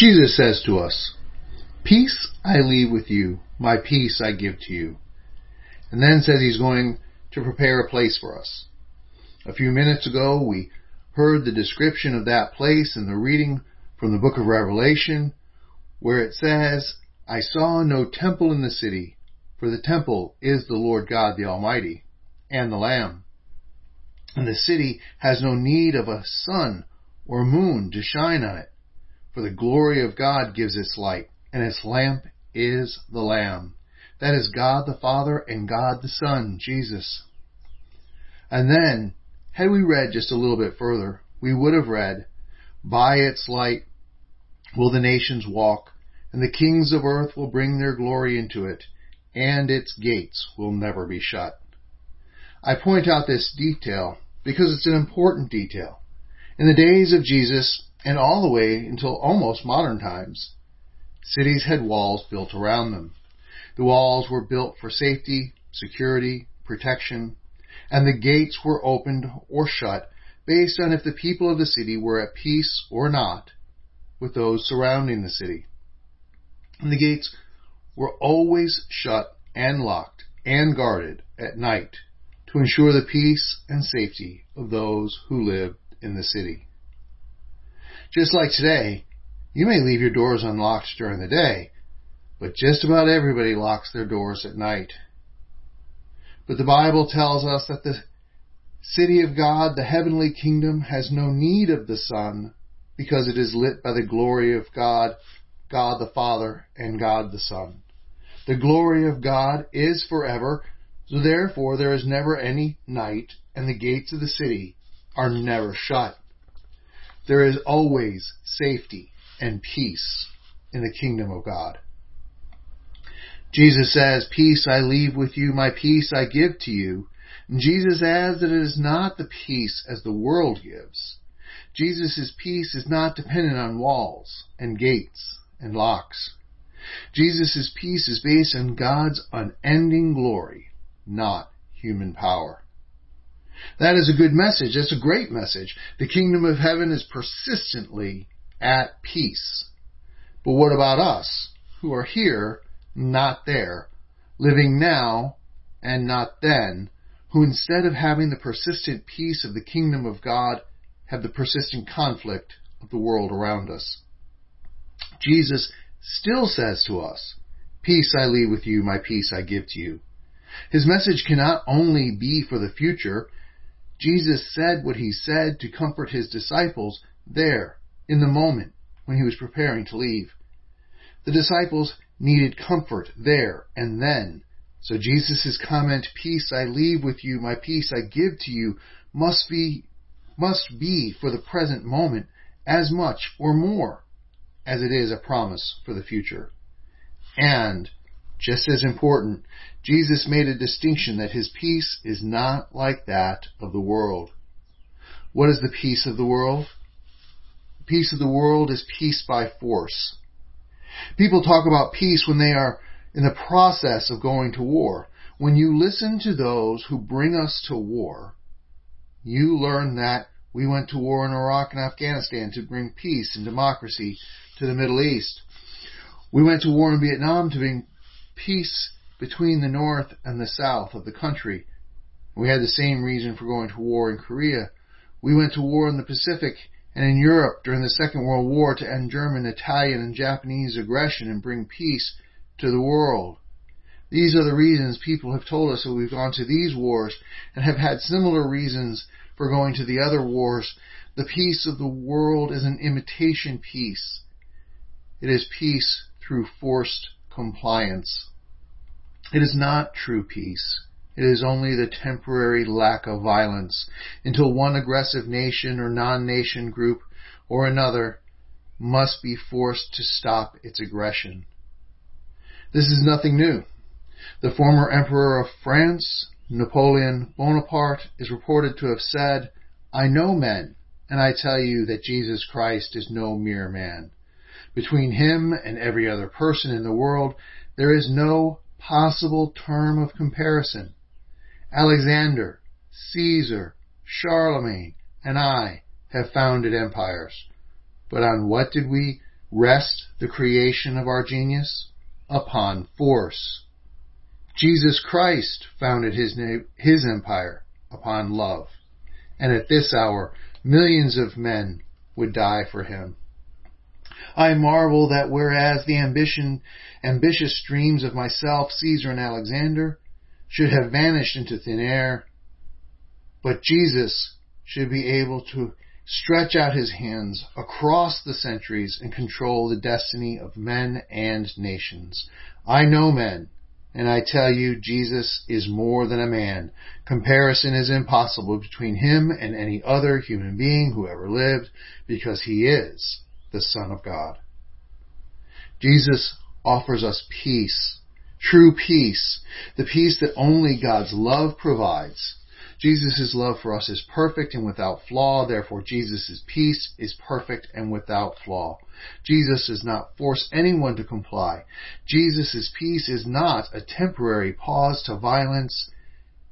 Jesus says to us, Peace I leave with you, my peace I give to you. And then says he's going to prepare a place for us. A few minutes ago we heard the description of that place in the reading from the book of Revelation where it says, I saw no temple in the city, for the temple is the Lord God the Almighty and the Lamb. And the city has no need of a sun or moon to shine on it, for the glory of God gives its light, and its lamp is the Lamb. That is God the Father and God the Son, Jesus. And then, had we read just a little bit further, we would have read, By its light will the nations walk, and the kings of earth will bring their glory into it, and its gates will never be shut. I point out this detail because it's an important detail. In the days of Jesus, and all the way until almost modern times, cities had walls built around them. The walls were built for safety, security, protection, and the gates were opened or shut based on if the people of the city were at peace or not with those surrounding the city. And the gates were always shut and locked and guarded at night to ensure the peace and safety of those who lived in the city. Just like today, you may leave your doors unlocked during the day, but just about everybody locks their doors at night. But the Bible tells us that the city of God, the heavenly kingdom, has no need of the sun because it is lit by the glory of God, God the Father, and God the Son. The glory of God is forever, so therefore there is never any night, and the gates of the city are never shut. There is always safety and peace in the kingdom of God. Jesus says, Peace I leave with you, my peace I give to you. And Jesus adds that it is not the peace as the world gives. Jesus' peace is not dependent on walls and gates and locks. Jesus' peace is based on God's unending glory, not human power. That is a good message. That's a great message. The kingdom of heaven is persistently at peace. But what about us who are here, not there, living now and not then, who instead of having the persistent peace of the kingdom of God, have the persistent conflict of the world around us? Jesus still says to us, Peace I leave with you, my peace I give to you. His message cannot only be for the future, Jesus said what he said to comfort his disciples there, in the moment when he was preparing to leave. The disciples needed comfort there and then. So Jesus' comment, peace I leave with you, my peace I give to you, must be, must be for the present moment as much or more as it is a promise for the future. And just as important, Jesus made a distinction that his peace is not like that of the world. What is the peace of the world? The peace of the world is peace by force. People talk about peace when they are in the process of going to war. When you listen to those who bring us to war, you learn that we went to war in Iraq and Afghanistan to bring peace and democracy to the Middle East. We went to war in Vietnam to bring peace between the north and the south of the country. We had the same reason for going to war in Korea. We went to war in the Pacific and in Europe during the Second World War to end German, Italian, and Japanese aggression and bring peace to the world. These are the reasons people have told us that we've gone to these wars and have had similar reasons for going to the other wars. The peace of the world is an imitation peace. It is peace through forced compliance. It is not true peace. It is only the temporary lack of violence until one aggressive nation or non-nation group or another must be forced to stop its aggression. This is nothing new. The former emperor of France, Napoleon Bonaparte, is reported to have said, I know men, and I tell you that Jesus Christ is no mere man. Between him and every other person in the world, there is no possible term of comparison. Alexander, Caesar, Charlemagne, and I have founded empires. But on what did we rest the creation of our genius? Upon force. Jesus Christ founded his, his empire upon love. And at this hour, millions of men would die for him. I marvel that whereas the ambition, ambitious dreams of myself, Caesar and Alexander, should have vanished into thin air, but Jesus should be able to stretch out his hands across the centuries and control the destiny of men and nations. I know men, and I tell you, Jesus is more than a man. Comparison is impossible between him and any other human being who ever lived, because he is the Son of God. Jesus offers us peace, true peace, the peace that only God's love provides. Jesus' love for us is perfect and without flaw, therefore Jesus' peace is perfect and without flaw. Jesus does not force anyone to comply. Jesus' peace is not a temporary pause to violence.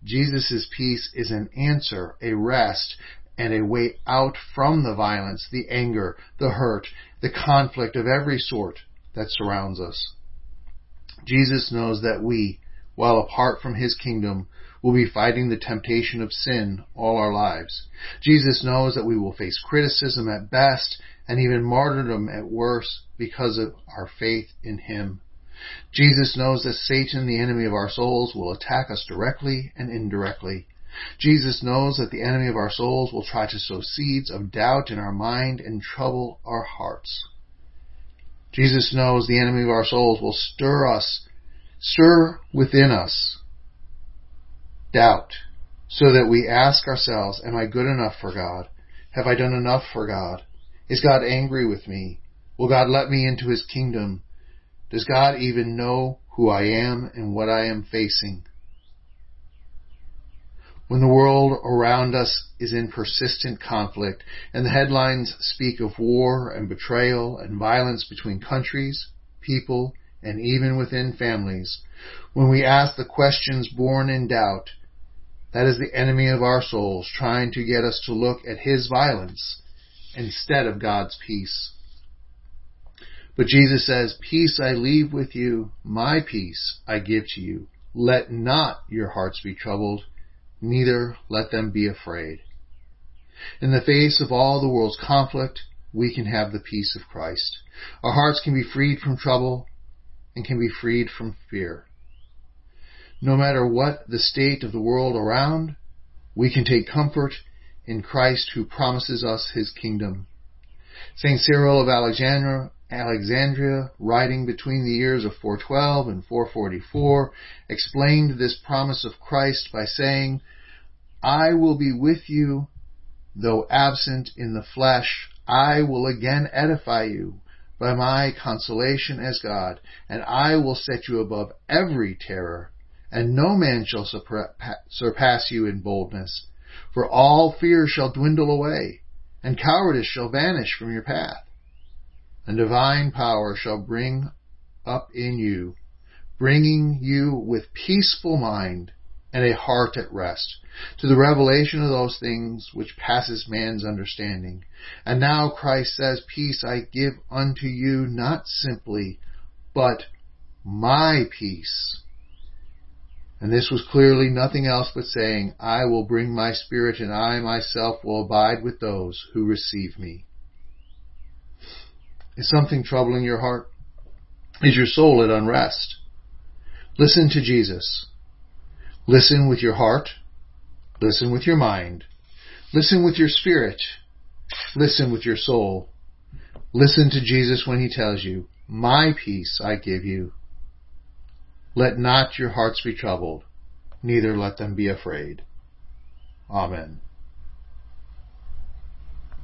Jesus' peace is an answer, a rest, and a way out from the violence, the anger, the hurt, the conflict of every sort that surrounds us. Jesus knows that we, while apart from his kingdom, will be fighting the temptation of sin all our lives. Jesus knows that we will face criticism at best and even martyrdom at worst because of our faith in him. Jesus knows that Satan, the enemy of our souls, will attack us directly and indirectly. Jesus knows that the enemy of our souls will try to sow seeds of doubt in our mind and trouble our hearts. Jesus knows the enemy of our souls will stir us stir within us doubt so that we ask ourselves, am I good enough for God? Have I done enough for God? Is God angry with me? Will God let me into his kingdom? Does God even know who I am and what I am facing? When the world around us is in persistent conflict and the headlines speak of war and betrayal and violence between countries, people, and even within families, when we ask the questions born in doubt, that is the enemy of our souls trying to get us to look at his violence instead of God's peace. But Jesus says, Peace I leave with you, my peace I give to you. Let not your hearts be troubled, neither let them be afraid. In the face of all the world's conflict, we can have the peace of Christ. Our hearts can be freed from trouble, and can be freed from fear. No matter what the state of the world around, we can take comfort in Christ who promises us his kingdom. St. Cyril of Alexandria, Alexandria, writing between the years of 412 and 444, explained this promise of Christ by saying, I will be with you, though absent in the flesh, I will again edify you by my consolation as God, and I will set you above every terror, and no man shall surpass you in boldness. For all fear shall dwindle away, and cowardice shall vanish from your path. And divine power shall bring up in you, bringing you with peaceful mind and a heart at rest, to the revelation of those things which passes man's understanding. And now Christ says, Peace I give unto you, not simply, but my peace. And this was clearly nothing else but saying, I will bring my spirit and I myself will abide with those who receive me. Is something troubling your heart? Is your soul at unrest? Listen to Jesus. Listen with your heart. Listen with your mind. Listen with your spirit. Listen with your soul. Listen to Jesus when he tells you, My peace I give you. Let not your hearts be troubled, neither let them be afraid. Amen.